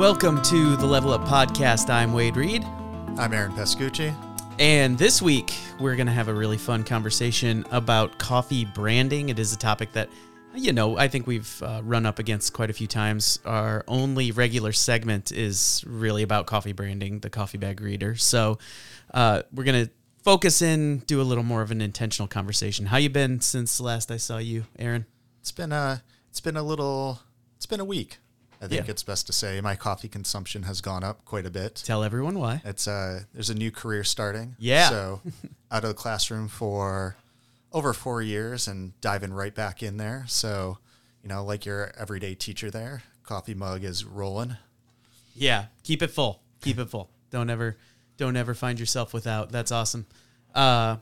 Welcome to the Level Up Podcast. I'm Wade Reed. I'm Aaron Pascucci. And this week, we're going to have a really fun conversation about coffee branding. It is a topic that, you know, I think we've uh, run up against quite a few times. Our only regular segment is really about coffee branding, the coffee bag reader. So uh, we're going to focus in, do a little more of an intentional conversation. How you been since last I saw you, Aaron? It's been a, it's been a little, it's been a week. I think Yeah. it's best to say my coffee consumption has gone up quite a bit. Tell everyone why. It's uh, there's a new career starting. Yeah. So out of the classroom for over four years and diving right back in there. So, you know, like your everyday teacher there, coffee mug is rolling. Yeah, keep it full. Keep it full. Don't ever don't ever find yourself without. That's awesome. Uh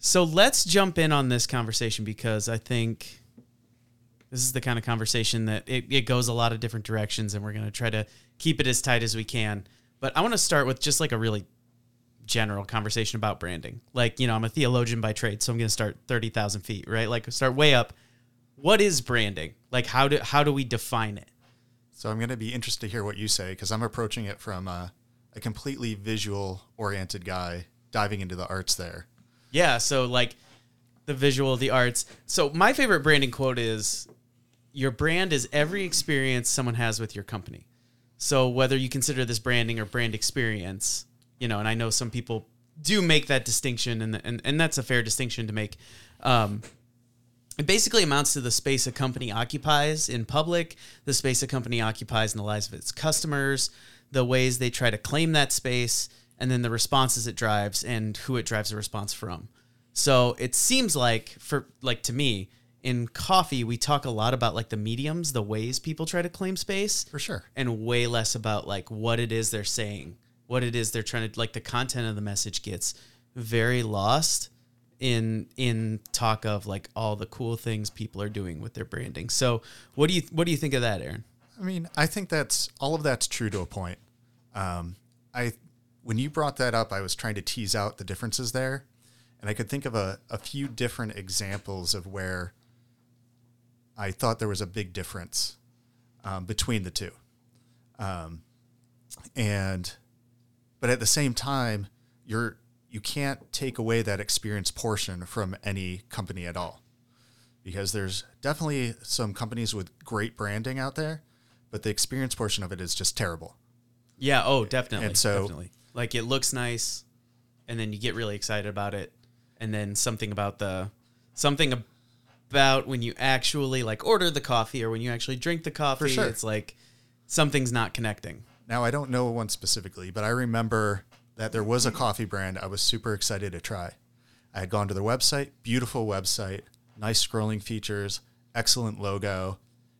so let's jump in on this conversation because I think this is the kind of conversation that it, it goes a lot of different directions and we're going to try to keep it as tight as we can. But I want to start with just like a really general conversation about branding. Like, you know, I'm a theologian by trade, so I'm going to start 30,000 feet, right? Like start way up. What is branding? Like how do how do we define it? So I'm going to be interested to hear what you say because I'm approaching it from a, a completely visual oriented guy diving into the arts there. Yeah, so like the visual, the arts. So my favorite branding quote is your brand is every experience someone has with your company. So whether you consider this branding or brand experience, you know, and I know some people do make that distinction and and, and that's a fair distinction to make. Um, it basically amounts to the space a company occupies in public, the space a company occupies in the lives of its customers, the ways they try to claim that space, and then the responses it drives and who it drives a response from. So it seems like for like to me, in coffee, we talk a lot about like the mediums, the ways people try to claim space For sure. and way less about like what it is they're saying, what it is they're trying to like the content of the message gets very lost in in talk of like all the cool things people are doing with their branding. So, what do you what do you think of that, Aaron? I mean, I think that's all of that's true to a point. Um, I when you brought that up, I was trying to tease out the differences there, and I could think of a, a few different examples of where I thought there was a big difference um, between the two. Um, and but at the same time, you're you can't take away that experience portion from any company at all because there's definitely some companies with great branding out there, but the experience portion of it is just terrible. Yeah, oh, definitely. And so- definitely. Like it looks nice and then you get really excited about it and then something about the something about when you actually like order the coffee or when you actually drink the coffee, sure. it's like something's not connecting. Now, I don't know one specifically, but I remember that there was a coffee brand I was super excited to try. I had gone to their website, beautiful website, nice scrolling features, excellent logo.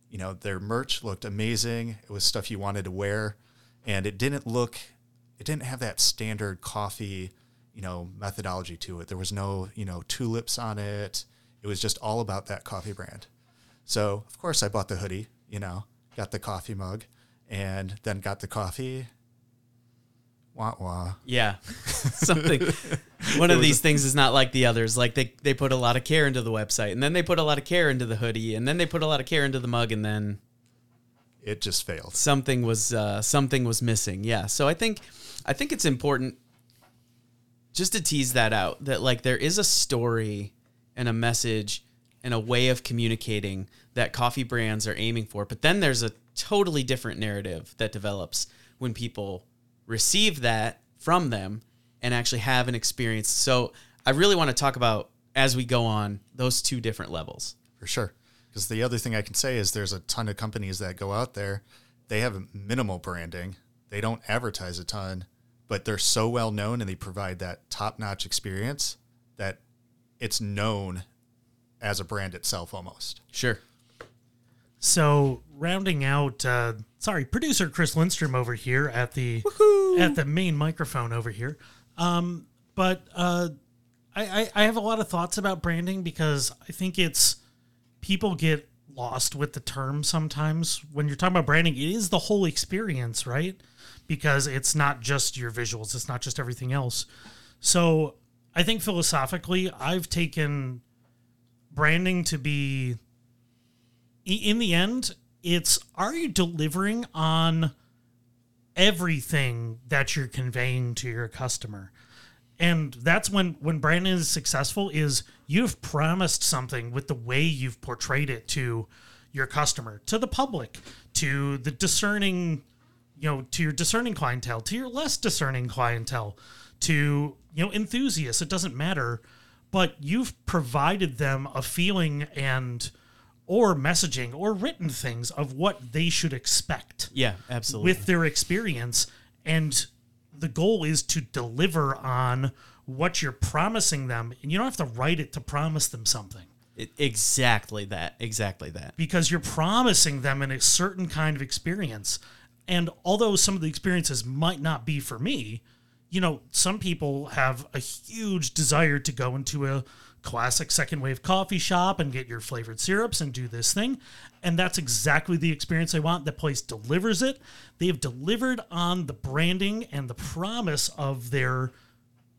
You know, their merch looked amazing. It was stuff you wanted to wear, and it didn't look, it didn't have that standard coffee, you know, methodology to it. There was no, you know, tulips on it. It was just all about that coffee brand. So, of course, I bought the hoodie, you know, got the coffee mug, and then got the coffee. Wah wah. Yeah. Something one of these things is not like the others. Like they they put a lot of care into the website and then they put a lot of care into the hoodie and then they put a lot of care into the mug and then It just failed. something was uh, something was missing. Yeah. So I think I think it's important just to tease that out that like there is a story and a message and a way of communicating that coffee brands are aiming for, but then there's a totally different narrative that develops when people receive that from them and actually have an experience. So I really want to talk about as we go on those two different levels. for sure. Because the other thing I can say is there's a ton of companies that go out there, they have minimal branding, they don't advertise a ton, but they're so well known and they provide that top notch experience that it's known as a brand itself almost. Sure. So rounding out, uh, sorry, producer Chris Lindstrom over here at the at the main microphone over here. Um, but uh, I, I I have a lot of thoughts about branding because I think it's people get lost with the term sometimes when you're talking about branding. It is the whole experience, right? Because it's not just your visuals, it's not just everything else. So I think philosophically, I've taken branding to be in the end, it's are you delivering on everything that you're conveying to your customer. And that's when when branding is successful is you've promised something with the way you've portrayed it to your customer, to the public, to the discerning, you know, to your discerning clientele, to your less discerning clientele, to you know enthusiasts. It doesn't matter, but you've provided them a feeling and or messaging or written things of what they should expect Yeah, absolutely. with their experience and the goal is to deliver on what you're promising them and you don't have to write it to promise them something It- exactly that. Exactly that. because you're promising them in a certain kind of experience and although some of the experiences might not be for me you know some people have a huge desire to go into a classic second wave coffee shop and get your flavored syrups and do this thing. And that's exactly the experience they want. The place delivers it. They have delivered on the branding and the promise of their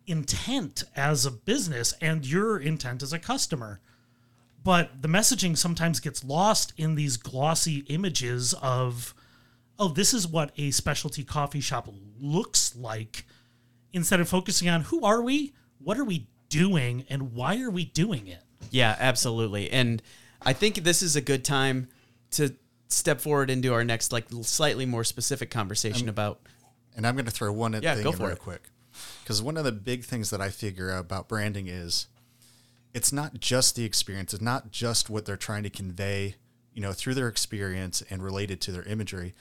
intent as a business and your intent as a customer. But the messaging sometimes gets lost in these glossy images of oh this is what a specialty coffee shop looks like instead of focusing on who are we what are we doing and why are we doing it Yeah, absolutely. And I think this is a good time to step forward into our next, like, slightly more specific conversation about. And I'm going to throw one Yeah, thing go in for real it. quick. Because one of the big things that I figure out about branding is it's not just the experience, it's not just what they're trying to convey, you know, through their experience and related to their imagery.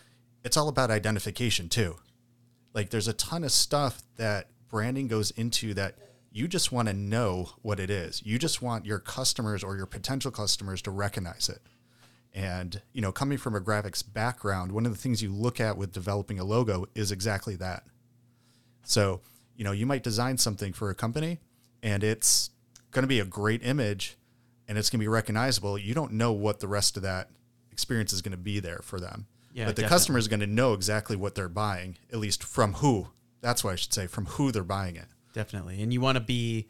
It's all about identification too. Like there's a ton of stuff that branding goes into that you just want to know what it is. You just want your customers or your potential customers to recognize it. And, you know, coming from a graphics background, one of the things you look at with developing a logo is exactly that. So, you know, you might design something for a company and it's going to be a great image and it's going to be recognizable. You don't know what the rest of that experience is going to be there for them. Yeah, but the definitely. customer is going to know exactly what they're buying, at least from who. That's what I should say, from who they're buying it. Definitely. And you want to be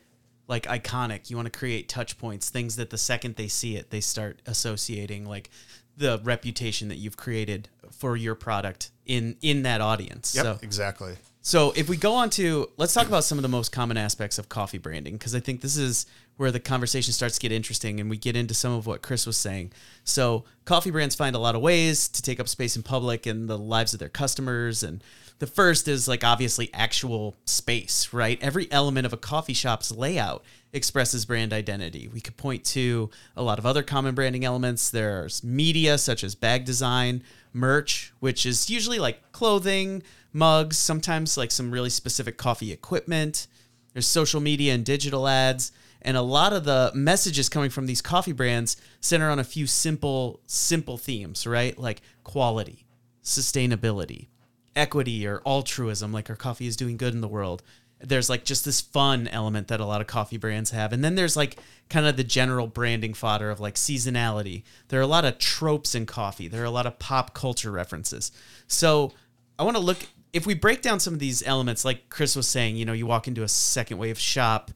like iconic. You want to create touch points, things that the second they see it, they start associating like the reputation that you've created for your product in in that audience. Yep, So exactly. So if we go on to let's talk about some of the most common aspects of coffee branding because I think this is where the conversation starts to get interesting and we get into some of what Chris was saying. So coffee brands find a lot of ways to take up space in public and the lives of their customers and the first is like obviously actual space, right? Every element of a coffee shop's layout expresses brand identity. We could point to a lot of other common branding elements. There's media such as bag design, merch, which is usually like clothing, mugs, sometimes like some really specific coffee equipment. There's social media and digital ads. And a lot of the messages coming from these coffee brands center on a few simple, simple themes, right? Like quality, sustainability, equity, or altruism, like our coffee is doing good in the world. There's like just this fun element that a lot of coffee brands have. And then there's like kind of the general branding fodder of like seasonality. There are a lot of tropes in coffee, there are a lot of pop culture references. So I want to look if we break down some of these elements, like Chris was saying, you know, you walk into a second wave shop,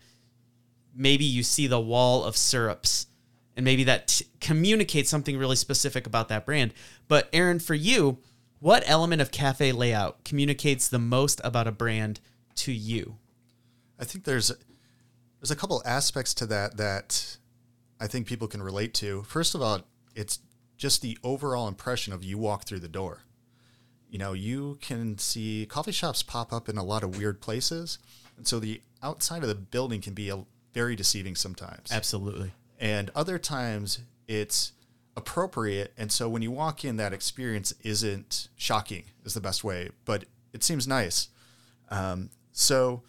maybe you see the wall of syrups, and maybe that t- communicates something really specific about that brand. But Aaron, for you, what element of cafe layout communicates the most about a brand to you? I think there's there's a couple aspects to that that I think people can relate to. First of all, it's just the overall impression of you walk through the door. You know, you can see coffee shops pop up in a lot of weird places, and so the outside of the building can be a, very deceiving sometimes. Absolutely. And other times it's appropriate, and so when you walk in, that experience isn't shocking. Is the best way, but it seems nice. Um, so,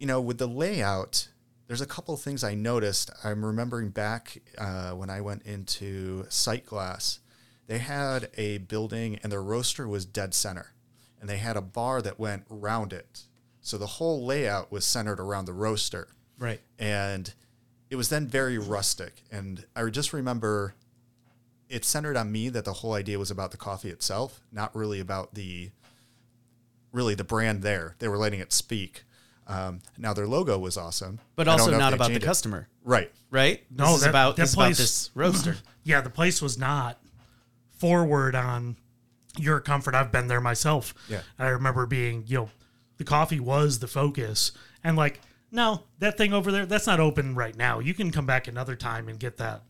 you know, with the layout, there's a couple of things I noticed. I'm remembering back uh, when I went into Sightglass, they had a building and their roaster was dead center, and they had a bar that went round it. So the whole layout was centered around the roaster Right. and it was then very rustic and i just remember it centered on me that the whole idea was about the coffee itself not really about the really the brand there they were letting it speak um, now their logo was awesome But also not about the changed it. customer, right right? No, this is that- about that this is about this roaster. yeah the place was not forward on your comfort. I've been there myself. Yeah. I remember being, you know, the coffee was the focus, and like, no, that thing over there, that's not open right now. You can come back another time and get that.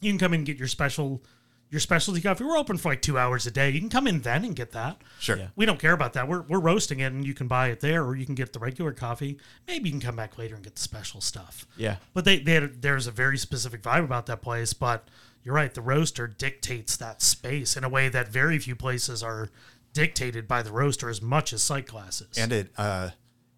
You can come in and get your special, your specialty coffee. We're open for like two hours a day. You can come in then and get that. Sure. Yeah. We don't care about that. We're, we're roasting it, and you can buy it there, or you can get the regular coffee. Maybe you can come back later and get the special stuff. Yeah. But they, they had, there's a very specific vibe about that place. But you're right, the roaster dictates that space in a way that very few places are dictated by the roaster as much as sight glasses. and it uh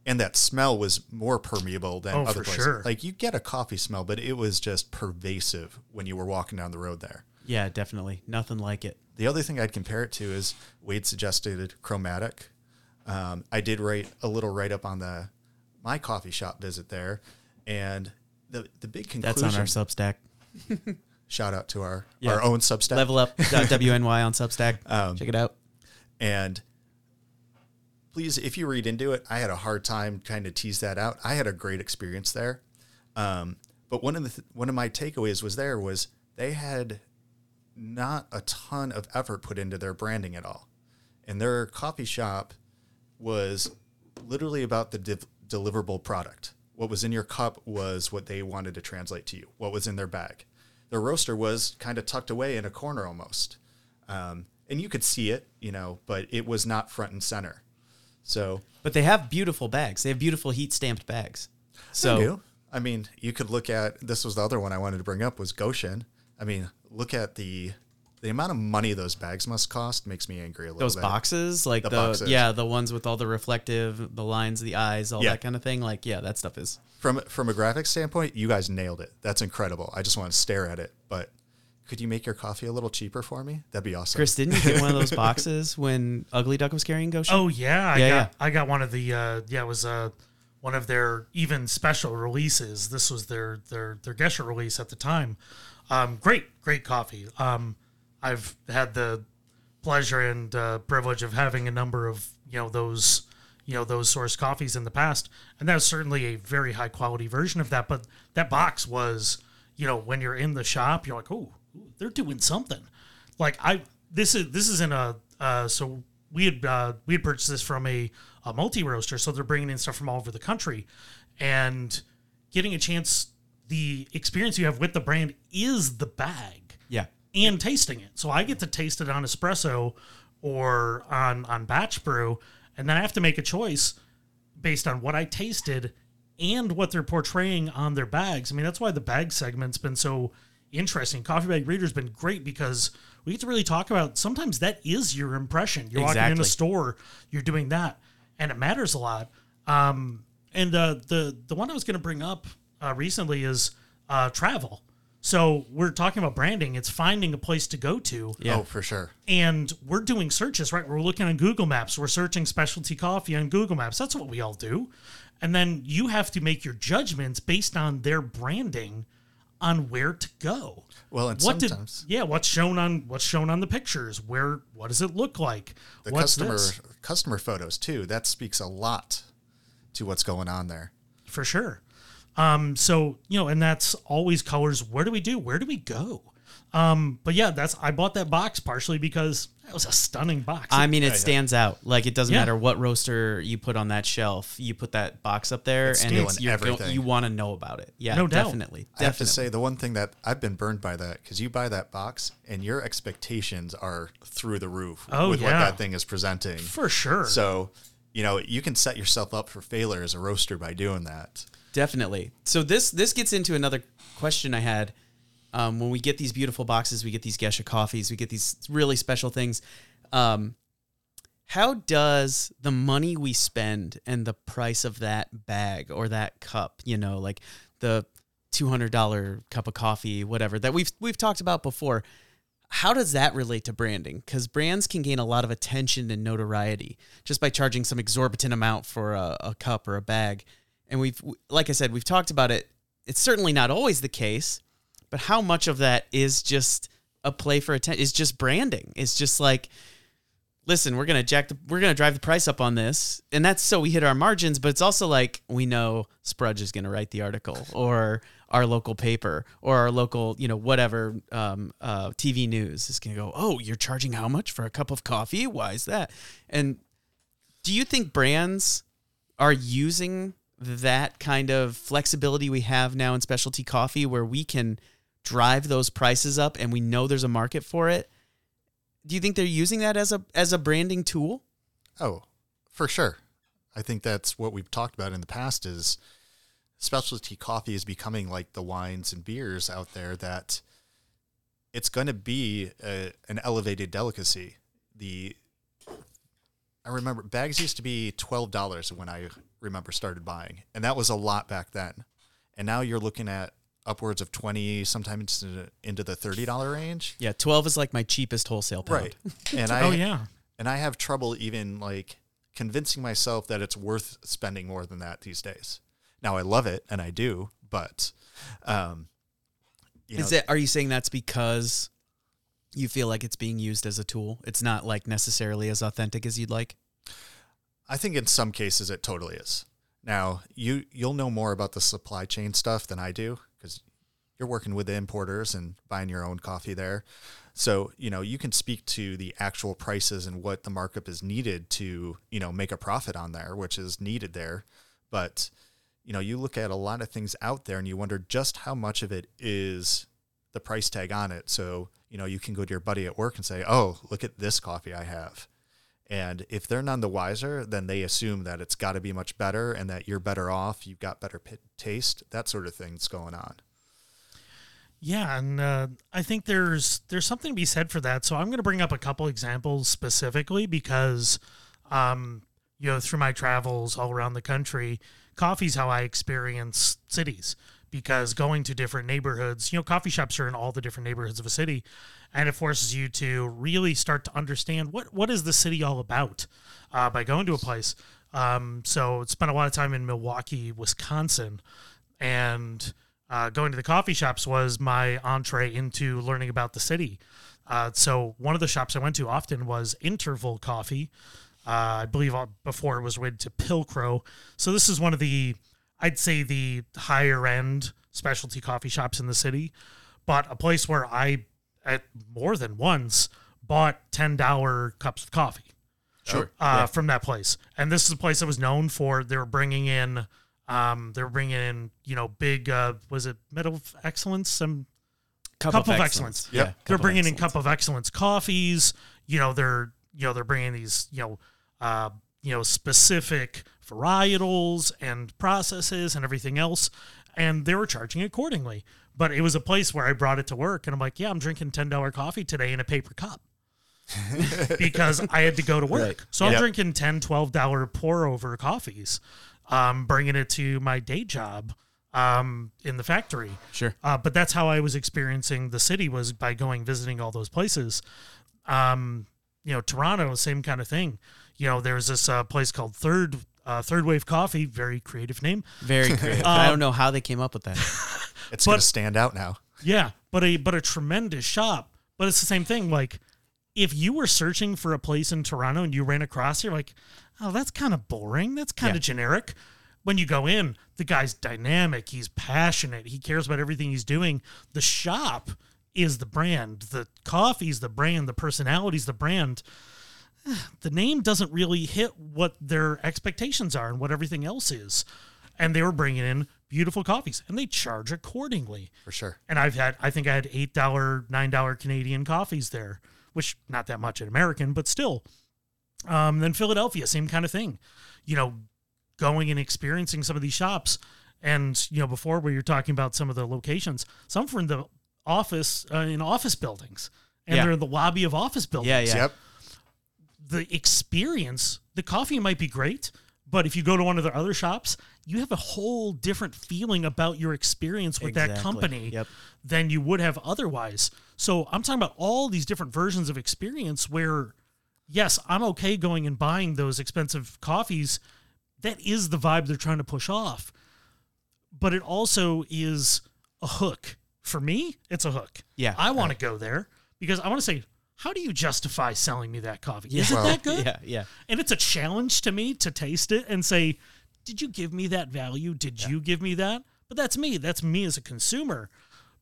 and that smell was more permeable than Oh, other for places. sure. Like you get a coffee smell, but it was just pervasive when you were walking down the road there. Yeah, definitely. Nothing like it. The other thing I'd compare it to is Wade suggested chromatic. Um, I did write a little write up on the my coffee shop visit there, and the the big conclusion. That's on our Substack. shout out to our Yeah. our own Substack. Level up WNY on Substack. Um, Check it out. And please, if you read into it, I had a hard time kind of tease that out. I had a great experience there. Um, but one of the th- one of my takeaways was there was they had not a ton of effort put into their branding at all, and their coffee shop was literally about the div- deliverable product. What was in your cup was what they wanted to translate to you. What was in their bag. Their roaster was kind of tucked away in a corner almost, um, and you could see it, you know, but it was not front and center. So But they have beautiful bags. They have beautiful heat stamped bags. So. I mean, you could look at this was the other one I wanted to bring up was Goshen. I mean, look at the the amount of money those bags must cost makes me angry a little those bit. boxes, like the, The boxes. yeah, the ones with all the reflective, the lines, the eyes, all Yeah. that kind of thing. Like, yeah, that stuff is. From from a graphic standpoint, you guys nailed it. That's incredible. I just want to stare at it. But could you make your coffee a little cheaper for me? That'd be awesome. Chris, didn't you get one of those boxes when Ugly Duck was carrying Goshen? Oh yeah, I Yeah, got yeah. I got one of the uh yeah, it was uh one of their even special releases. This was their their their Gesha release at the time. Um great, great coffee. Um I've had the pleasure and uh, privilege of having a number of, you know, those you know, those source coffees in the past. And that was certainly a very high quality version of that. But that box was, you know, when you're in the shop, you're like, oh, they're doing something. Like I, this is this is in a uh, so we had uh, we had purchased this from a, a multi roaster, so they're bringing in stuff from all over the country, and getting a chance. The experience you have with the brand is the bag. And tasting it. So I get to taste it on espresso or on on batch brew, and then I have to make a choice based on what I tasted and what they're portraying on their bags. I mean, that's why the bag segment's been so interesting. Coffee Bag Reader's been great because we get to really talk about sometimes that is your impression. You're walking in a store, you're doing that, and it matters a lot. Um, and uh, the the one I was going to bring up uh, recently is uh, travel. So we're talking about branding. It's finding a place to go to, Yeah. Oh, for sure. and we're doing searches. Right, we're looking on Google Maps. We're searching specialty coffee on Google Maps. That's what we all do. And then you have to make your judgments based on their branding on where to go. Well, and what sometimes did yeah? What's shown on what's shown on the pictures? Where what does it look like? the what's customer this? customer photos too. That speaks a lot to what's going on there. for sure. Um, so you know, and that's always colors. Where do we do? Where do we go? Um, but yeah, that's I bought that box partially because that was a stunning box. I mean, it stands out. Like it doesn't Yeah. matter what roaster you put on that shelf. You put that box up there, and it's, you're go- everything. you want to know about it. Yeah, No doubt. definitely. I have to say the one thing that I've been burned by that because you buy that box and your expectations are through the roof Oh, with what that thing is presenting. for sure. So, you know, you can set yourself up for failure as a roaster by doing that. Definitely. So this this gets into another question I had. Um, when we get these beautiful boxes, we get these Gesha coffees, we get these really special things. Um, how does the money we spend and the price of that bag or that cup, you know, like the two hundred dollar cup of coffee, whatever that we've we've talked about before, how does that relate to branding? Because brands can gain a lot of attention and notoriety just by charging some exorbitant amount for a, a cup or a bag. And we've, like I said, we've talked about it. It's certainly not always the case, but how much of that is just a play for attention? Is just branding? It's just like, listen, we're gonna jack the, we're gonna drive the price up on this, and that's so we hit our margins. But it's also like we know Sprudge is gonna write the article, or our local paper or our local, you know, whatever um, uh, TV news is to go, oh, you're charging how much for a cup of coffee? Why is that? And do you think brands are using that kind of flexibility we have now in specialty coffee where we can drive those prices up and we know there's a market for it? Do you think they're using that as a as a branding tool? Oh, for sure. I think that's what we've talked about in the past is specialty coffee is becoming like the wines and beers out there that it's going to be a, an elevated delicacy. The I remember bags used to be twelve dollars when I remember started buying, and that was a lot back then. And now you're looking at upwards of twenty, sometimes into, into the thirty dollar range. Yeah, 12 is like my cheapest wholesale pound. Right. And I oh yeah. and I have trouble even like convincing myself that it's worth spending more than that these days. Now I love it and I do, but um, you Is know, it are you saying that's because you feel like it's being used as a tool? It's not like necessarily as authentic as you'd like? I think in some cases it totally is. Now you you'll know more about the supply chain stuff than I do because you're working with the importers and buying your own coffee there. So, you know, you can speak to the actual prices and what the markup is needed to, you know, make a profit on there, which is needed there. But, you know, you look at a lot of things out there and you wonder just how much of it is the price tag on it. So, you know, you can go to your buddy at work and say, oh, look at this coffee I have. And if they're none the wiser, then they assume that it's got to be much better and that you're better off, you've got better pit taste, that sort of thing's going on. Yeah, and uh, I think there's there's something to be said for that. So I'm going to bring up a couple examples specifically because, um, you know, through my travels all around the country, coffee's how I experience cities. Because going to different neighborhoods, you know, coffee shops are in all the different neighborhoods of a city, and it forces you to really start to understand what what is the city all about uh, by going to a place. Um, so spent a lot of time in Milwaukee, Wisconsin, and uh, going to the coffee shops was my entree into learning about the city. Uh, so one of the shops I went to often was Interval Coffee. Uh, I believe uh, before it was rated to Pilcrow. So this is one of the, I'd say the higher end specialty coffee shops in the city, but a place where I, at more than once, bought ten dollar cups of coffee Sure. uh, from that place. And this is a place that was known for they were bringing in, um, they were bringing in, you know, big, uh, was it Medal of Excellence? Some Cup, Cup of Excellence. Yeah. Yep. they're bringing in Cup of Excellence coffees. You know, they're you know they're bringing these you know, uh, you know specific varietals and processes and everything else, and they were charging accordingly. But it was a place where I brought it to work, and I'm like, yeah, I'm drinking ten dollar coffee today in a paper cup. because I had to go to work. Right. So I'm Yep. drinking 10 $12 pour over coffees, um, bringing it to my day job um, in the factory. Sure. Uh, but that's how I was experiencing the city was by going visiting all those places. Um, you know, Toronto, same kind of thing. You know, there's this uh, place called Third uh, Third Wave Coffee, very creative name. Very creative. I don't know how they came up with that. It's going But- to stand out now. Yeah, but a but a tremendous shop. But it's the same thing. Like, if you were searching for a place in Toronto and you ran across, you're like, oh, that's kind of boring. That's kind Yeah. of generic. When you go in, the guy's dynamic. He's passionate. He cares about everything he's doing. The shop is the brand. The coffee's the brand. The personality's the brand. The name doesn't really hit what their expectations are and what everything else is. And they were bringing in beautiful coffees, and they charge accordingly For sure. and I've had I think I had eight dollar, nine dollar Canadian coffees there, which not that much in American, but still. Um, then Philadelphia, same kind of thing. You know, going and experiencing some of these shops, and you know, before we were talking about some of the locations, some were in the office uh, in office buildings, and Yeah. they're in the lobby of office buildings Yeah, yeah. Yep. The experience, the coffee might be great, but if you go to one of the other shops, you have a whole different feeling about your experience with that company Yep. than you would have otherwise. So I'm talking about all these different versions of experience where, yes, I'm okay going and buying those expensive coffees. That is the vibe they're trying to push off. But it also is a hook. For me, it's a hook. Yeah. I want to go there because I want to say, how do you justify selling me that coffee? Is Yeah. it that good? Yeah, yeah. And it's a challenge to me to taste it and say, did you give me that value? Did you give me that? but that's me. That's me as a consumer.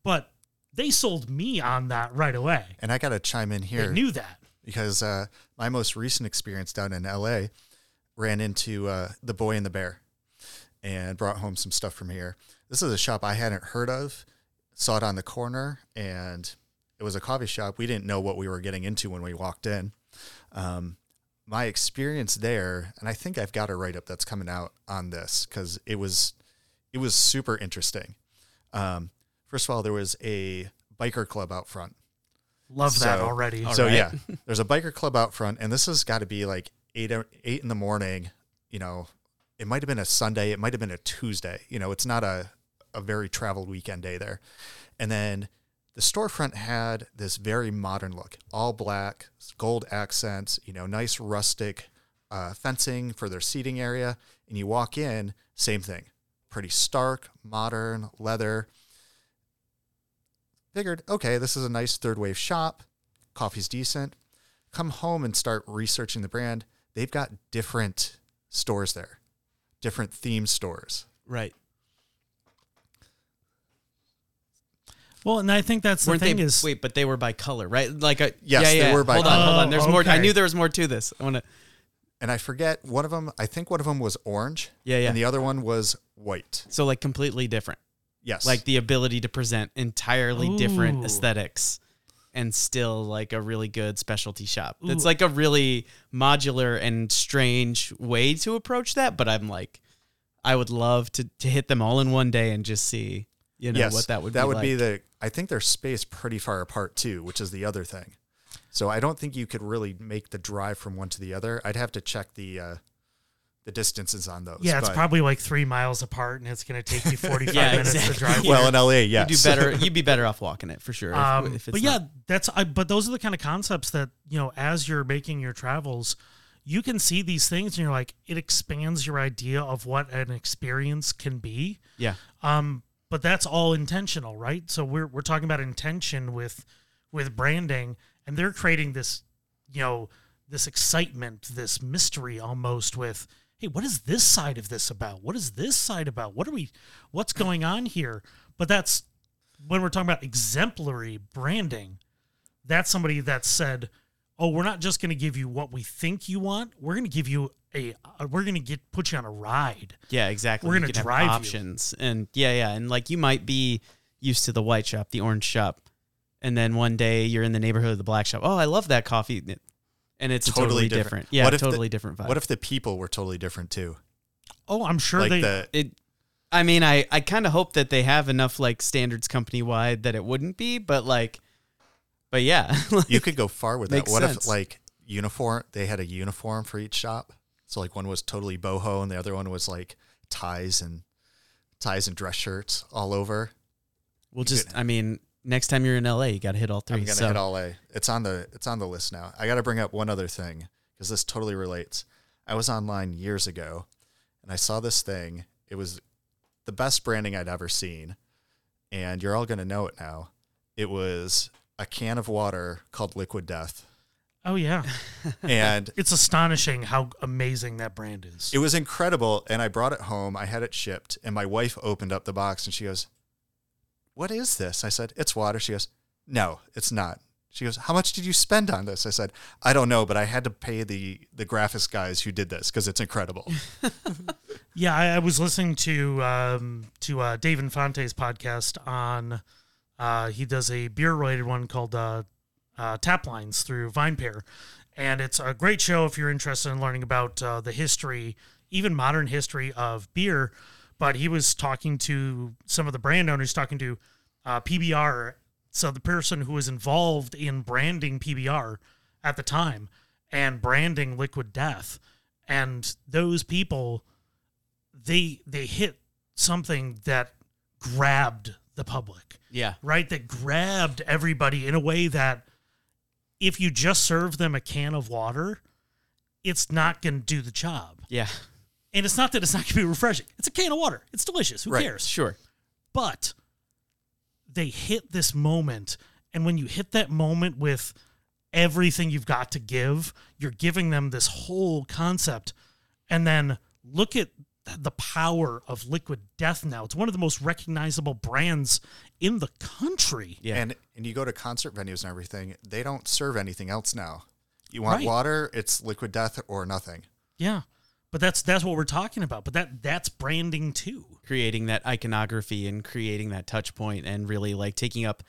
But they sold me on that right away. And I got to chime in here. They knew that. because uh, my most recent experience down in LA ran into uh, the Boy and the Bear and brought home some stuff from here. This is a shop I hadn't heard of. Saw it on the corner, and it was a coffee shop. We didn't know what we were getting into when we walked in. Um, my experience there, and I think I've got a write up that's coming out on this because it was it was super interesting. Um, first of all, there was a biker club out front. Love that already. so right. yeah, there's a biker club out front, and this has got to be like eight eight in the morning. You know, it might have been a Sunday, it might have been a Tuesday. You know, it's not a a very traveled weekend day there. And then the storefront had this very modern look, all black, gold accents. You know, nice rustic uh, fencing for their seating area. And you walk in, same thing, pretty stark, modern leather. Figured, okay, this is a nice third wave shop. Coffee's decent. Come home and start researching the brand. They've got different stores there, different theme stores. Right. Well, and I think that's the Weren't thing they? is wait, but they were by color, right? Like a Yes, yeah, they yeah. were by hold on, hold on. There's more. I oh, okay. knew there was more to this. I want to. And I forget one of them, I think one of them was orange. Yeah, yeah. And the other one was white. So like completely different. Yes. Like the ability to present entirely different Ooh. aesthetics and still like a really good specialty shop. It's Ooh. like a really modular and strange way to approach that, but I'm like I would love to to hit them all in one day and just see, you know, yes, what that would be. that be would like. be the I think they're spaced pretty far apart too, which is the other thing. So I don't think you could really make the drive from one to the other. I'd have to check the uh, the distances on those. yeah, it's but- probably like three miles apart, and it's going to take you forty five Yeah, minutes exactly. to drive. well there. in LA, yes. You'd do better you'd be better off walking it for sure. Um, if it's but yeah, that's I, but those are the kind of concepts that you know as you're making your travels, you can see these things and you're like it expands your idea of what an experience can be. yeah. Um, but that's all intentional, right? So we're we're talking about intention with with branding, and they're creating this, you know, this excitement, this mystery almost with, hey, what is this side of this about? What is this side about? What are we? What's going on here? But that's when we're talking about exemplary branding. That's somebody that said, "Oh, we're not just going to give you what we think you want. We're going to give you a. Uh, we're going to get put you on a ride." Yeah, exactly. We're gonna can have drive you. options, and yeah, yeah, and like you might be used to the white shop, the orange shop, and then one day you're in the neighborhood of the black shop. Oh, I love that coffee, and it's Totally totally, different. different. Yeah, What if the- totally different vibe. What if the people were totally different too? Oh, I'm sure like they. the it? I mean, I I kind of hope that they have enough like standards company wide that it wouldn't be, but like, but yeah, you could go far with that. What sense. if like uniform? They had a uniform for each shop. So like one was totally boho, and the other one was like ties and ties and dress shirts all over. we'll just. I mean, next time you're in LA, you got to hit all 3 I'm gonna so. hit all A. It's on the it's on the list now. I got to bring up one other thing because this totally relates. I was online years ago, and I saw this thing. It was the best branding I'd ever seen, and you're all gonna know it now. It was a can of water called Liquid Death, oh yeah, and it's astonishing how amazing that brand is. It was incredible, and I brought it home. I had it shipped, and my wife opened up the box and she goes, "What is this?" I said, "It's water." She goes, "No, it's not." She goes, "How much did you spend on this?" I said, "I don't know, but I had to pay the the graphics guys who did this because it's incredible." yeah, I, I was listening to um, to uh, Dave Infante's podcast on. Uh, he does a beer related one called uh, uh, Tap Lines through VinePair, and it's a great show if you're interested in learning about uh, the history, even modern history of beer. But he was talking to some of the brand owners, talking to uh, PBR, so the person who was involved in branding PBR at the time and branding Liquid Death, and those people they they hit something that grabbed the public. Yeah, right? That grabbed everybody in a way that if you just serve them a can of water it's not going to do the job. Yeah, and it's not that it's not going to be refreshing. It's a can of water. It's delicious. Who Right. cares? Sure. but they hit this moment and when you hit that moment with everything you've got to give you're giving them this whole concept. And then look at the power of Liquid Death now. It's one of the most recognizable brands in the country. Yeah. And and you go to concert venues and everything, they don't serve anything else now. You want Right. water, it's liquid death or nothing. Yeah. But that's that's what we're talking about. But that that's branding too. creating that iconography and creating that touch point and really like taking up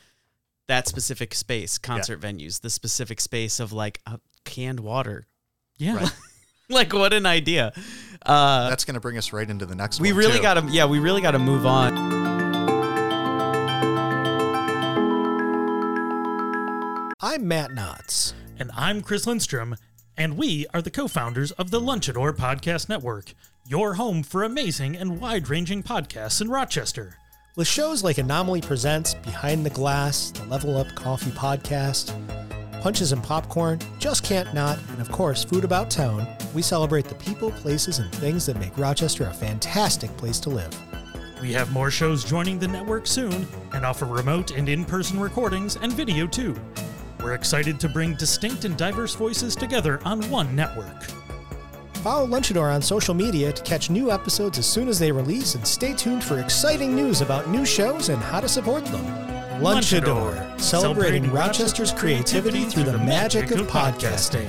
that specific space concert venues the specific space of like uh, canned water Yeah. like what an idea uh That's going to bring us right into the next we one. really too. got to yeah we really got to move on I'm Matt Knotts. And I'm Chris Lindstrom, and we are the co founders of the Lunchador Podcast Network, your home for amazing and wide ranging podcasts in Rochester. With shows like Anomaly Presents, Behind the Glass, the Level Up Coffee Podcast, Punches and Popcorn, Just Can't Not, and of course, Food About Town, we celebrate the people, places, and things that make Rochester a fantastic place to live. We have more shows joining the network soon and offer remote and in person recordings and video too. We're excited to bring distinct and diverse voices together on one network. Follow Lunchador on social media to catch new episodes as soon as they release and stay tuned for exciting news about new shows and how to support them. Lunchador, celebrating Rochester's creativity through the magic of podcasting.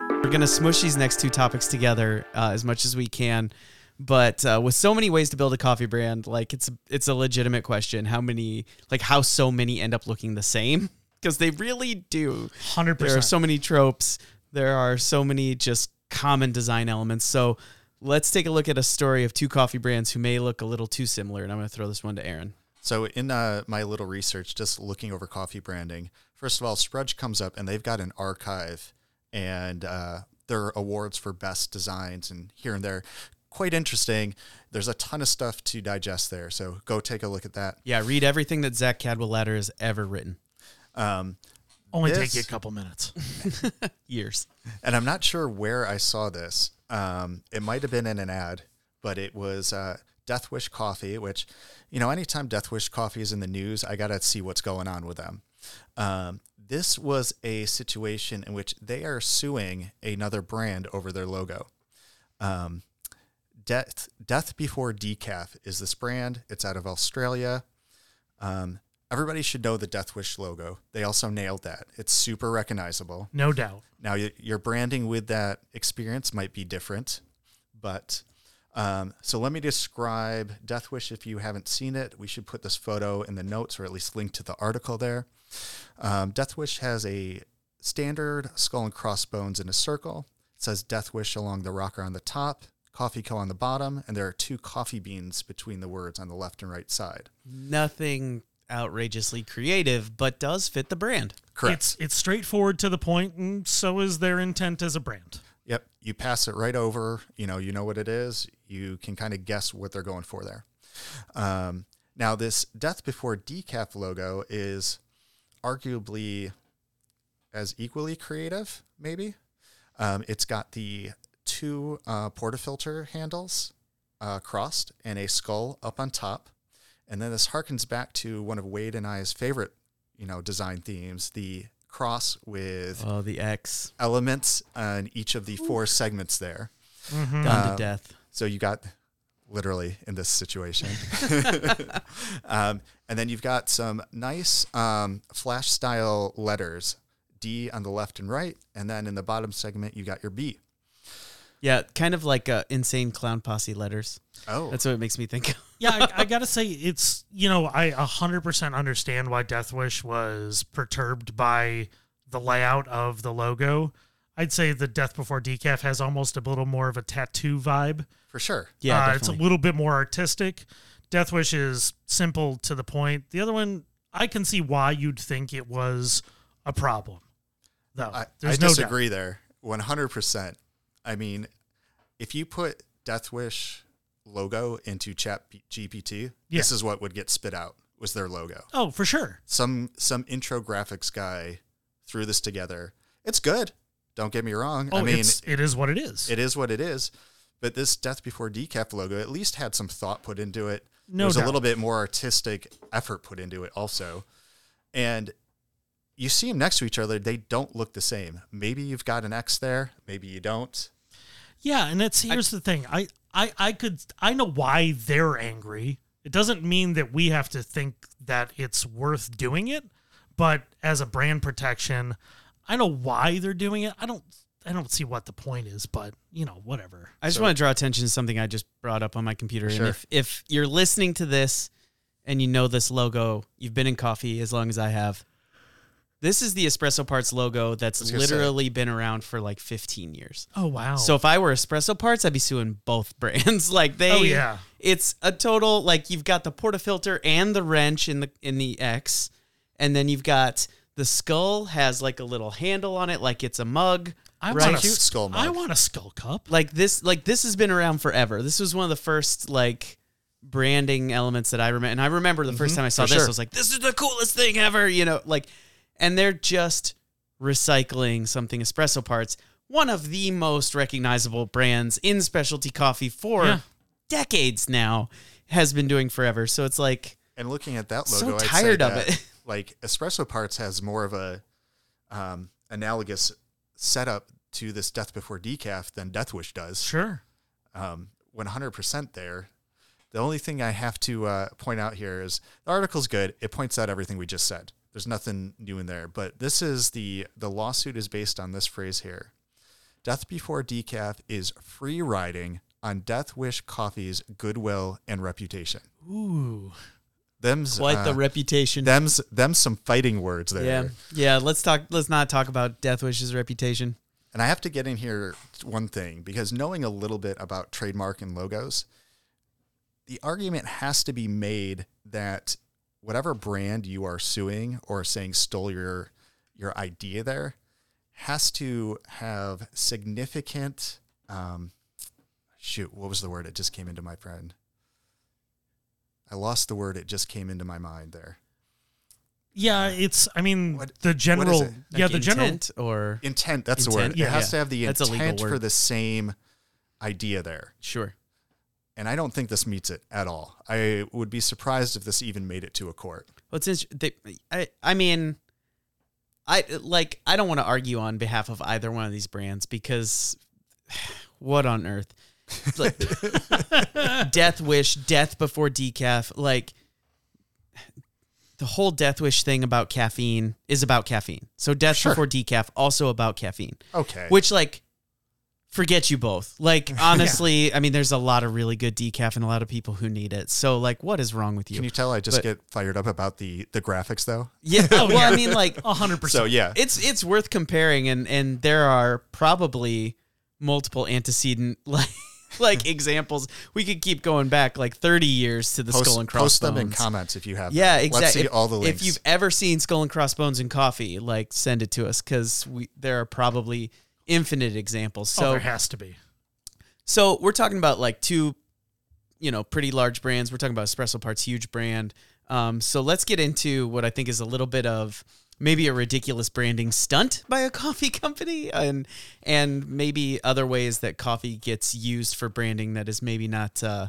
we're gonna smush these next two topics together uh, as much as we can but uh, with so many ways to build a coffee brand like it's it's a legitimate question how many like how so many end up looking the same? Because they really do. 100%. there are so many tropes. There are so many just common design elements. So let's take a look at a story of two coffee brands who may look a little too similar and i'm going to throw this one to aaron So in uh, my little research, just looking over coffee branding, first of all, Sprudge comes up and they've got an archive and uh, their awards for best designs and here and there. Quite interesting. There's a ton of stuff to digest there. So go take a look at that. yeah read everything that Zac Cadwalader has ever written Um, Only This- take you a couple minutes. years and I'm not sure where I saw this. Um, it might have been in an ad, but it was uh, Death Wish Coffee, which, you know, anytime Death Wish Coffee is in the news, I got to see what's going on with them. Um, this was a situation in which they are suing another brand over their logo. Um, Death Death Before Decaf is this brand. It's out of Australia. Um, everybody should know the Death Wish logo. They also nailed that. It's super recognizable. No doubt. Now, your branding with that experience might be different, but um, so let me describe Death Wish. If you haven't seen it, we should put this photo in the notes or at least link to the article there. Um, Death Wish has a standard skull and crossbones in a circle. It says Death Wish along the rocker on the top, Coffee Co on the bottom, and there are two coffee beans between the words on the left and right side. nothing outrageously creative but does fit the brand Correct. It's it's straightforward to the point, and so is their intent as a brand. Yep. You pass it right over. You know, you know what it is. You can kind of guess what they're going for there. Um, now, this Death Before Decaf logo is arguably as equally creative, maybe. Um, it's got the two uh, portafilter handles uh, crossed and a skull up on top. And then this harkens back to one of Wade and I's favorite, you know, design themes, the cross with oh the x elements on each of the four segments there. Mm-hmm. done Um, to death So you got literally in this situation. um, and then you've got some nice um, flash style letters D on the left and right. And then in the bottom segment, you got your B. Yeah, kind of like uh, insane clown posse letters. Oh, That's what it makes me think. of. yeah, I, I gotta say it's you know I hundred percent understand why Death Wish was perturbed by the layout of the logo. I'd say the Death Before Decaf has almost a little more of a tattoo vibe. For sure. Yeah, Uh, it's a little bit more artistic. Death Wish is simple to the point. The other one, I can see why you'd think it was a problem. Though I, I there's no doubt. disagree there 100%. I mean, if you put Death Wish logo into Chat GPT, Yeah. this is what would get spit out was their logo. Oh, for sure. some some intro graphics guy threw this together. It's good. Don't get me wrong. Oh, I mean, it's, it is what it is. it is what it is. But this Death Before Decaf logo at least had some thought put into it. No There's doubt. a little bit more artistic effort put into it also. And you see them next to each other, they don't look the same. Maybe you've got an X there, maybe you don't. Yeah, and it's here's the thing. I I I could I know why they're angry. It doesn't mean that we have to think that it's worth doing it, but as a brand protection, I know why they're doing it. I don't I don't see what the point is, but you know, whatever. I just want to draw attention to something I just brought up on my computer. Sure. And if, if you're listening to this and you know this logo, you've been in coffee as long as I have. This is the Espresso Parts logo that's was gonna say. literally been around for like 15 years. Oh wow. So if I were Espresso Parts, I'd be suing both brands. like they Oh, yeah. It's a total like you've got the portafilter and the wrench in the in the X and then you've got the skull has like a little handle on it like it's a mug. I right? want a Cute s- skull I want a skull cup. like this like this has been around forever this was one of the first like branding elements that i remember and i remember the first time i saw this sure. i was like this is the coolest thing ever you know like and they're just recycling something espresso parts one of the most recognizable brands in specialty coffee for Yeah. decades now has been doing forever so it's like And looking at that So logo, I'd say tired of that, it. Like Espresso Parts has more of a um, analogous setup to this Death Before Decaf than Death Wish does. Sure. Um, 100% there. The only thing I have to uh, point out here is the article's good. It points out everything we just said. There's nothing new in there, but this is the the lawsuit is based on this phrase here. Death Before Decaf is free riding on Death Wish Coffee's goodwill and reputation. Ooh. Them's quite the uh, reputation them's them's some fighting words there. yeah yeah let's talk let's not talk about death wish's reputation And I have to get in here one thing because knowing a little bit about trademark and logos, the argument has to be made that whatever brand you are suing or saying stole your your idea there has to have significant um, shoot, what was the word? It just came into my friend. I lost the word. It just came into my mind there. Yeah, it's I mean What- the general is it? yeah, Like the general intent or Intent. That's the Intent? word. Yeah. it has Yeah. to have the That's a legal intent for word. the same idea there. sure and I don't think this meets it at all. I would be surprised if this even made it to a court. Well, it's inter- they, I I mean, I like I don't want to argue on behalf of either one of these brands because what on earth, like Death Wish, Death Before Decaf, like the whole Death Wish thing about caffeine is about caffeine. So Death Sure. Before Decaf also about caffeine, Okay. which like. Forget you both. Like honestly, I mean, there's a lot of really good decaf and a lot of people who need it. So like, what is wrong with you? Can you tell I just But- get fired up about the the graphics though? yeah. Oh, well. I mean, like a hundred So yeah, it's it's worth comparing and and there are probably multiple antecedent like like examples we could keep going back like 30 years to the skull and Crossbones. post them in comments if you have. yeah them. exactly Let's see if, all the links. if you've ever seen skull and crossbones in coffee like send it to us because we there are probably infinite examples oh, so there has to be. so we're talking about like two, you know, pretty large brands. We're talking about Espresso Parts, huge brand. Um, so let's get into what I think is a little bit of maybe a ridiculous branding stunt by a coffee company, and and maybe other ways that coffee gets used for branding that is maybe not. Uh,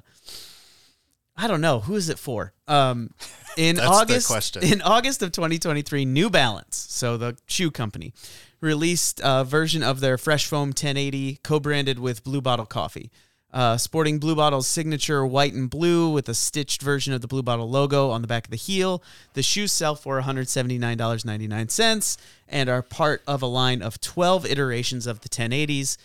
I don't know who is it for. Um, in August, question. in August of 2023, New Balance, so the shoe company, released a version of their Fresh Foam 1080 co-branded with Blue Bottle Coffee. Uh, sporting Blue Bottle's signature white and blue with a stitched version of the Blue Bottle logo on the back of the heel. The shoes sell for $179.99 and are part of a line of 12 iterations of the 1080s.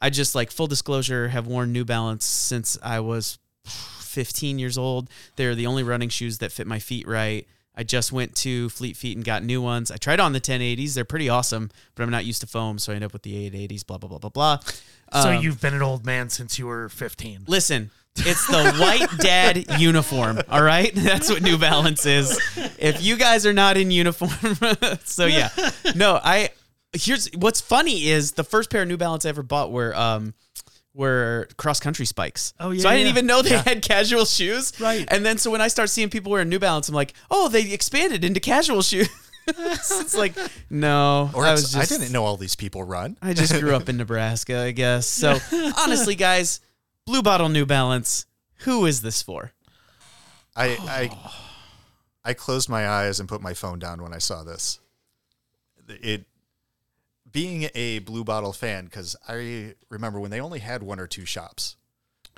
I just like full disclosure have worn New Balance since I was 15 years old. They're the only running shoes that fit my feet right. I just went to Fleet Feet and got new ones. I tried on the 1080s. They're pretty awesome, but I'm not used to foam, so I end up with the 880s, blah, blah, blah, blah, blah. So Um, you've been an old man since you were 15. Listen, it's the white dad uniform, all right? That's what New Balance is. If you guys are not in uniform, so yeah. No, I here's what's funny is the first pair of New Balance I ever bought were um were cross country spikes. Oh, yeah, So I didn't yeah. even know they had casual shoes. Right. And then so when I start seeing people wearing New Balance, I'm like, "Oh, they expanded into casual shoes." it's like, no, or I it's- was I didn't know all these people run. I just grew up in Nebraska, I guess. So honestly, guys, Blue Bottle New Balance, who is this for? I I I closed my eyes and put my phone down when I saw this. It being a Blue Bottle fan because I remember when they only had one or two shops.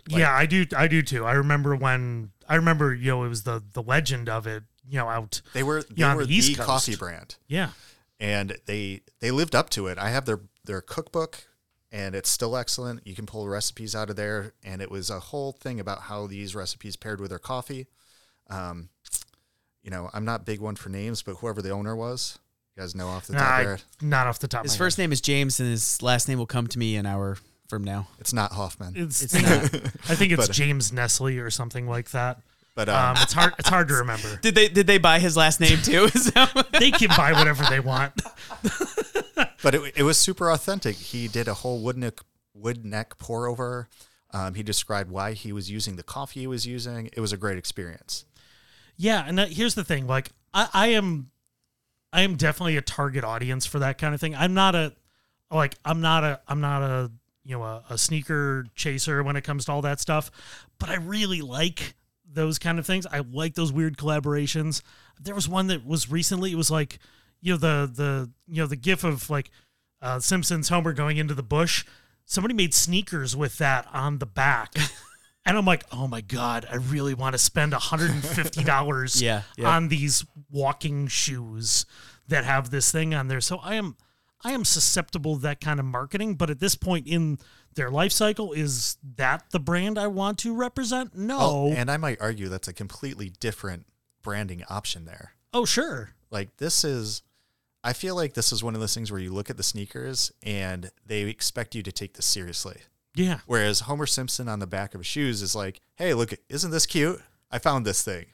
yeah, I do. I do too. I remember when I remember you know it was the the legend of it. You know, out They were they were the East the Coast. coffee brand, yeah. and they they lived up to it. I have their their cookbook, and it's still excellent. You can pull recipes out of there, and it was a whole thing about how these recipes paired with their coffee. Um, you know, I'm not big one for names, but whoever the owner was, guys know off the top Nah, there. not off the top. His of my first name is James, and his last name will come to me an hour from now. It's not Hoffman, head. It's, It's I think, not. I think it's But- James Nestle or something like that. but um, Um, it's hard. It's hard to remember. Did they did they buy his last name too? Is that what- They can buy whatever they want. but it, it was super authentic. He did a whole wood neck, wood neck pour over. Um, he described why he was using the coffee he was using. It was a great experience. Yeah, and that, here's the thing: like, I, I am, I am definitely a target audience for that kind of thing. I'm not a, like, I'm not a, I'm not a, you know, a, a sneaker chaser when it comes to all that stuff. But I really like those kind of things. I like those weird collaborations. There was one that was recently. It was like, you know, the the you know the gif of like uh, Simpsons Homer going into the bush. Somebody made sneakers with that on the back. And I'm like, oh my God, I really want to spend $150 Yeah, yeah. on these walking shoes that have this thing on there. So I am I am susceptible to that kind of marketing, but at this point in their life cycle, is that the brand I want to represent? No. Oh, and I might argue that's a completely different branding option there. oh, sure. Like this is I feel like this is one of those things where you look at the sneakers and they expect you to take this seriously. Yeah. Whereas Homer Simpson on the back of his shoes is like, "Hey, look, isn't this cute? I found this thing."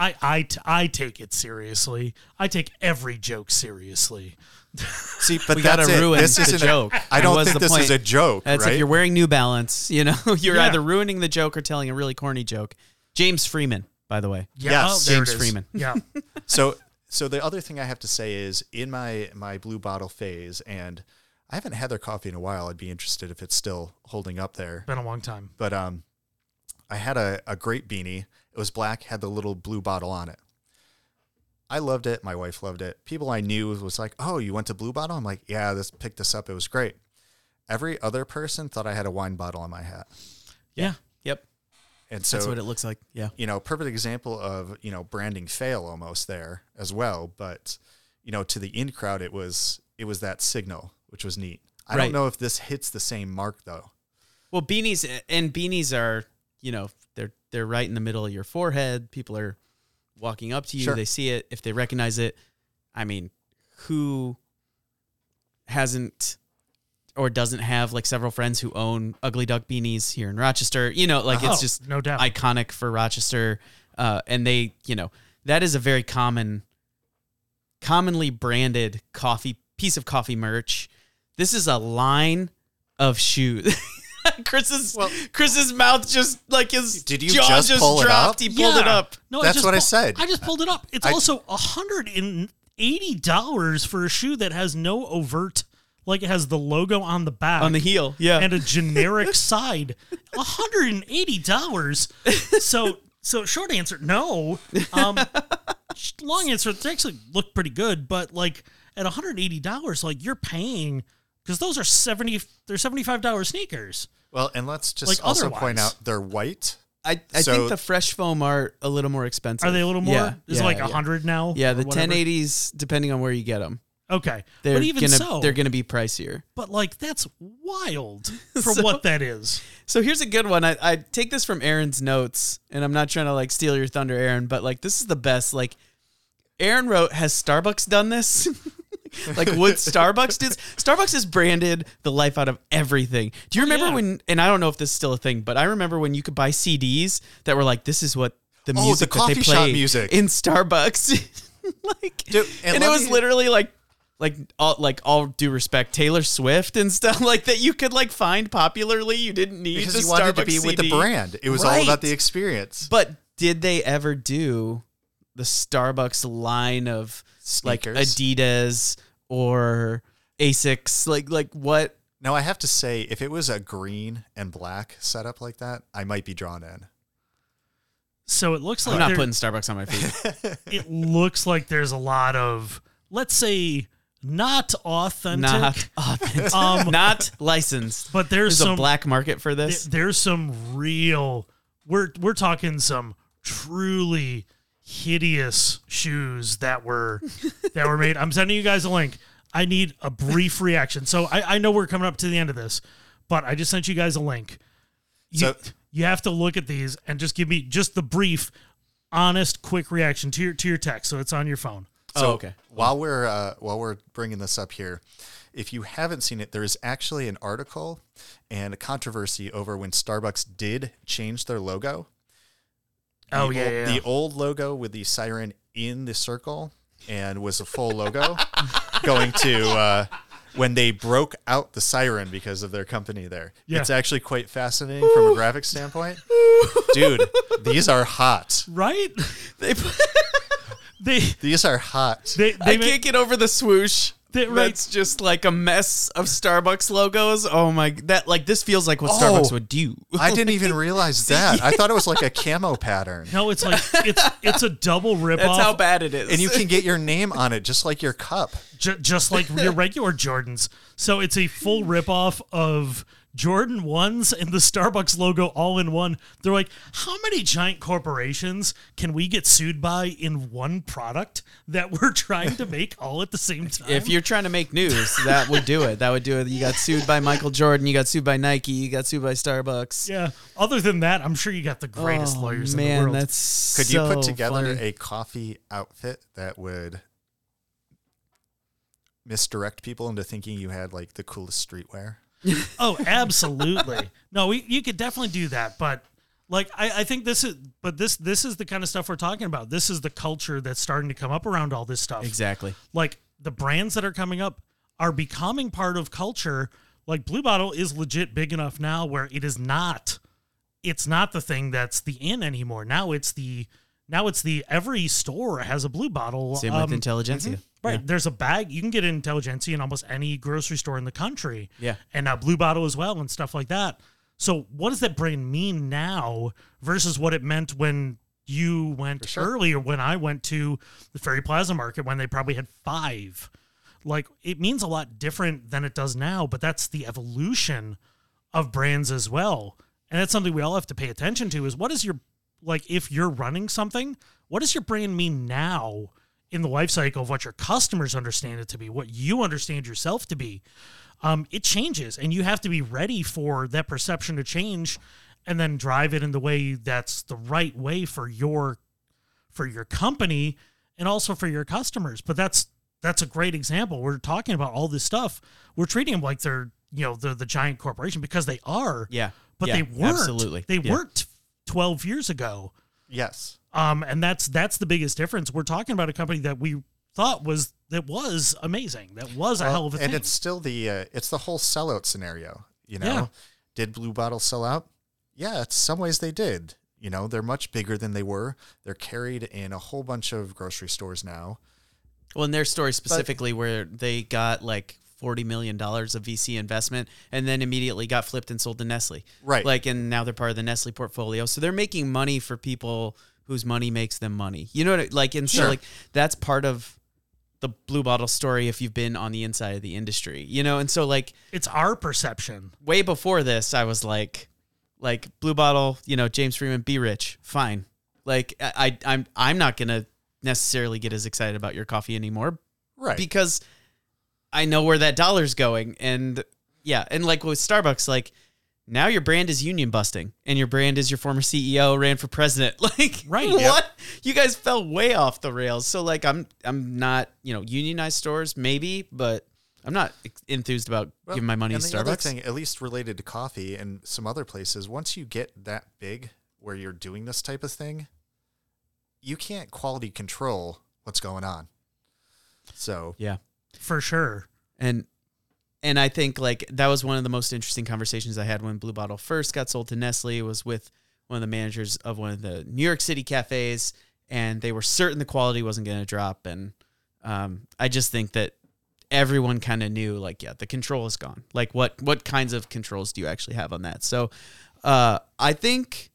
I, I, t- I take it seriously. I take every joke seriously. See, but we gotta that's it. ruin this the isn't joke. I don't was think the this is a joke, That's right? if you're wearing New Balance. You know, you're Yeah. either ruining the joke or telling a really corny joke. James Freeman, by the way. Yeah, Yes, oh, there James. Freeman. Yeah. so so the other thing I have to say is in my my blue bottle phase, and I haven't had their coffee in a while. I'd be interested if it's still holding up there. Been a long time. But um, I had a, a great beanie. It was black, had the little blue bottle on it. I loved it. My wife loved it. People I knew was like, "Oh, you went to Blue Bottle?" I'm like, "Yeah, this picked this up. It was great." Every other person thought I had a wine bottle on my hat, Yeah. Yep. and so That's what it looks like. Yeah. you know, perfect example of, you know, branding fail almost there as well. But, you know, to the in crowd, it was, it was that signal, which was neat. I Right. don't know if this hits the same mark though. Well, beanies and beanies are, you know, they're they're right in the middle of your forehead. People are walking up to you. Sure. They see it. If they recognize it, I mean, who hasn't or doesn't have like several friends who own ugly duck beanies here in Rochester? You know, like Oh, it's just no doubt. iconic for Rochester. Uh, and they, you know, that is a very common, commonly branded coffee piece of coffee merch. This is a line of shoes. Chris's Chris's mouth just like his Did you jaw just just, pull it dropped. up? He pulled it up. No, That's just what I said. I just pulled it up. It's I- also a hundred and eighty dollars for a shoe that has no overt, like it has the logo on the back On the heel, yeah. and a generic side. A hundred and eighty dollars. So, so short answer, no. Um, long answer, it actually looked pretty good, but like at one hundred eighty dollars, like you're paying because those are seventy. They're seventy five dollars sneakers. Well, and let's just Like also point out they're white. I, I So- think the fresh foam are a little more expensive. Are they a little more? Yeah, Is yeah, it like a yeah. hundred now? Yeah, or the whatever? 1080s, depending on where you get them, Okay, they're but even gonna so, they're gonna be pricier. But like that's wild for So- what that is. So here's a good one. I, I take this from Aaron's notes, and I'm not trying to like steal your thunder, Aaron, but like this is the best. Like Aaron wrote, "Has Starbucks done this? like would Starbucks do? Starbucks has branded the life out of everything. Do you remember yeah. when? And I don't know if this is still a thing, but I remember when you could buy CDs that were like, "This is what the Oh, the music that they play music. in Starbucks." like, Dude, and and, it was me- literally like like all like all due respect Taylor Swift and stuff like that you could like find popularly you didn't need Because the you wanted to Starbucks be with the brand. It was all about the experience. but did they ever do the Starbucks line of like Adidas or Asics like like what Now I have to say, if it was a green and black setup like that, I might be drawn in. So it looks like I'm not putting Starbucks on my feet it looks like there's a lot of let's say not authentic. Not authentic. Um, not licensed. but there's, There's some a black market for this. th- there's some real we're we're talking some truly hideous shoes that were that were made. I'm sending you guys a link. I need a brief reaction. So I, I know we're coming up to the end of this, but I just sent you guys a link. You, So- you have to look at these and just give me just the brief, honest, quick reaction to your to your text. So it's on your phone. oh, So okay. While we're uh, while we're bringing this up here, if you haven't seen it, there is actually an article and a controversy over when Starbucks did change their logo. The Oh, yeah, old- yeah. the old logo with the siren in the circle and was a full logo going to uh, when they broke out the siren because of their company there. Yeah. It's actually quite fascinating from a graphic standpoint. Dude, these are hot. Right? They, They These are hot. they I they can't get over the swoosh. They- right. That's just like a mess of Starbucks logos. Oh my! That like this feels like what Oh. Starbucks would do. I didn't even realize that. I thought it was like a camo pattern. no, it's like it's it's a double rip That's how bad it is. And you can get your name on it just like your cup. Ju- just like your regular Jordans. So it's a full ripoff of Jordan ones and the Starbucks logo all in one. They're like, how many giant corporations can we get sued by in one product that we're trying to make all at the same time? if you're trying to make news, that would do it. That would do it. You got sued by Michael Jordan. You got sued by Nike. You got sued by Starbucks. yeah. Other than that, I'm sure you got the greatest Oh, lawyers in the world. that's Could you put together funny. a coffee outfit that would misdirect people into thinking you had like the coolest streetwear? Oh, absolutely. no, we, you could definitely do that, but like I, I think this is but this this is the kind of stuff we're talking about. This is the culture that's starting to come up around all this stuff. exactly? Like the brands that are coming up are becoming part of culture. Like Blue Bottle is legit big enough now where it is not it's not the thing that's the in anymore. Now it's the now it's the every store has a blue bottle. Same um, with Intelligentsia. Right. There's a bag. You can get Intelligentsia in almost any grocery store in the country. Yeah. And uh, Blue Bottle as well and stuff like that. So what does that brand mean now versus what it meant when you went sure. earlier when I went to the Ferry Plaza Market when they probably had five? Like it means a lot different than it does now, but that's the evolution of brands as well. And that's something we all have to pay attention to is what is your like if you're running something, what does your brand mean now in the life cycle of what your customers understand it to be, what you understand yourself to be? Um, it changes and you have to be ready for that perception to change and then drive it in the way that's the right way for your for your company and also for your customers. But that's that's a great example. We're talking about all this stuff. We're treating them like they're you know the the giant corporation because they are. Yeah. But Yeah, they weren't. absolutely. They Yeah. weren't twelve years ago. Yes. Um, and that's that's the biggest difference. We're talking about a company that we thought was that was amazing. That was a Well, hell of a and thing. it's still the uh, it's the whole sellout scenario. You know, Yeah. did Blue Bottle sell out? Yeah, in some ways they did. You know, they're much bigger than they were. They're carried in a whole bunch of grocery stores now. Well, in their story specifically, where they got like forty million dollars of VC investment, and then immediately got flipped and sold to Nestle. Right. Like, and now they're part of the Nestle portfolio, so they're making money for people whose money makes them money. You know what? I- Like, and so like that's part of the Blue Bottle story. If you've been on the inside of the industry, you know, and so like it's our perception. way before this, I was like, like Blue Bottle, you know, James Freeman, be rich, fine. Like I, I I'm I'm not gonna necessarily get as excited about your coffee anymore Right. because I know where that dollar's going. And yeah, and like with Starbucks, like now your brand is union busting and your brand is your former CEO ran for president. Like Right. what? Yep. You guys fell way off the rails. So like I'm I'm not, you know, unionized stores maybe, but I'm not enthused about Well, giving my money and to the other Starbucks. thing, at least related to coffee and some other places, once you get that big where you're doing this type of thing, you can't quality control what's going on. So yeah. For sure. and and I think like that was one of the most interesting conversations I had when Blue Bottle first got sold to Nestle. Was with one of the managers of one of the New York City cafes, and they were certain the quality wasn't going to drop, and um, I just think that everyone kind of knew like yeah the control is gone. Like what what kinds of controls do you actually have on that? So uh, I think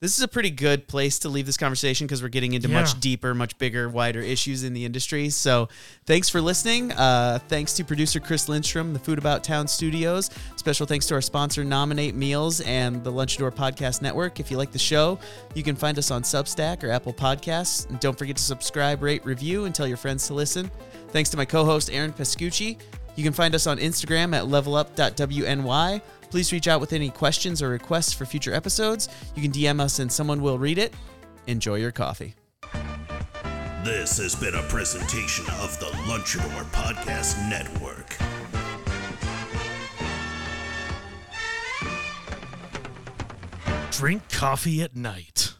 this is a pretty good place to leave this conversation because we're getting into Yeah. much deeper, much bigger, wider issues in the industry. So, thanks for listening. Uh, thanks to producer Chris Lindstrom, the Food About Town Studios. Special thanks to our sponsor, Nominate Meals, and the Lunch Lunchador Podcast Network. If you like the show, you can find us on Substack or Apple Podcasts. And don't forget to subscribe, rate, review, and tell your friends to listen. Thanks to my co-host Aaron Pascucci. You can find us on Instagram at levelup.wny. Please reach out with any questions or requests for future episodes. You can DM us and someone will read it. Enjoy your coffee. This has been a presentation of the Lunchador Podcast Network. Drink coffee at night.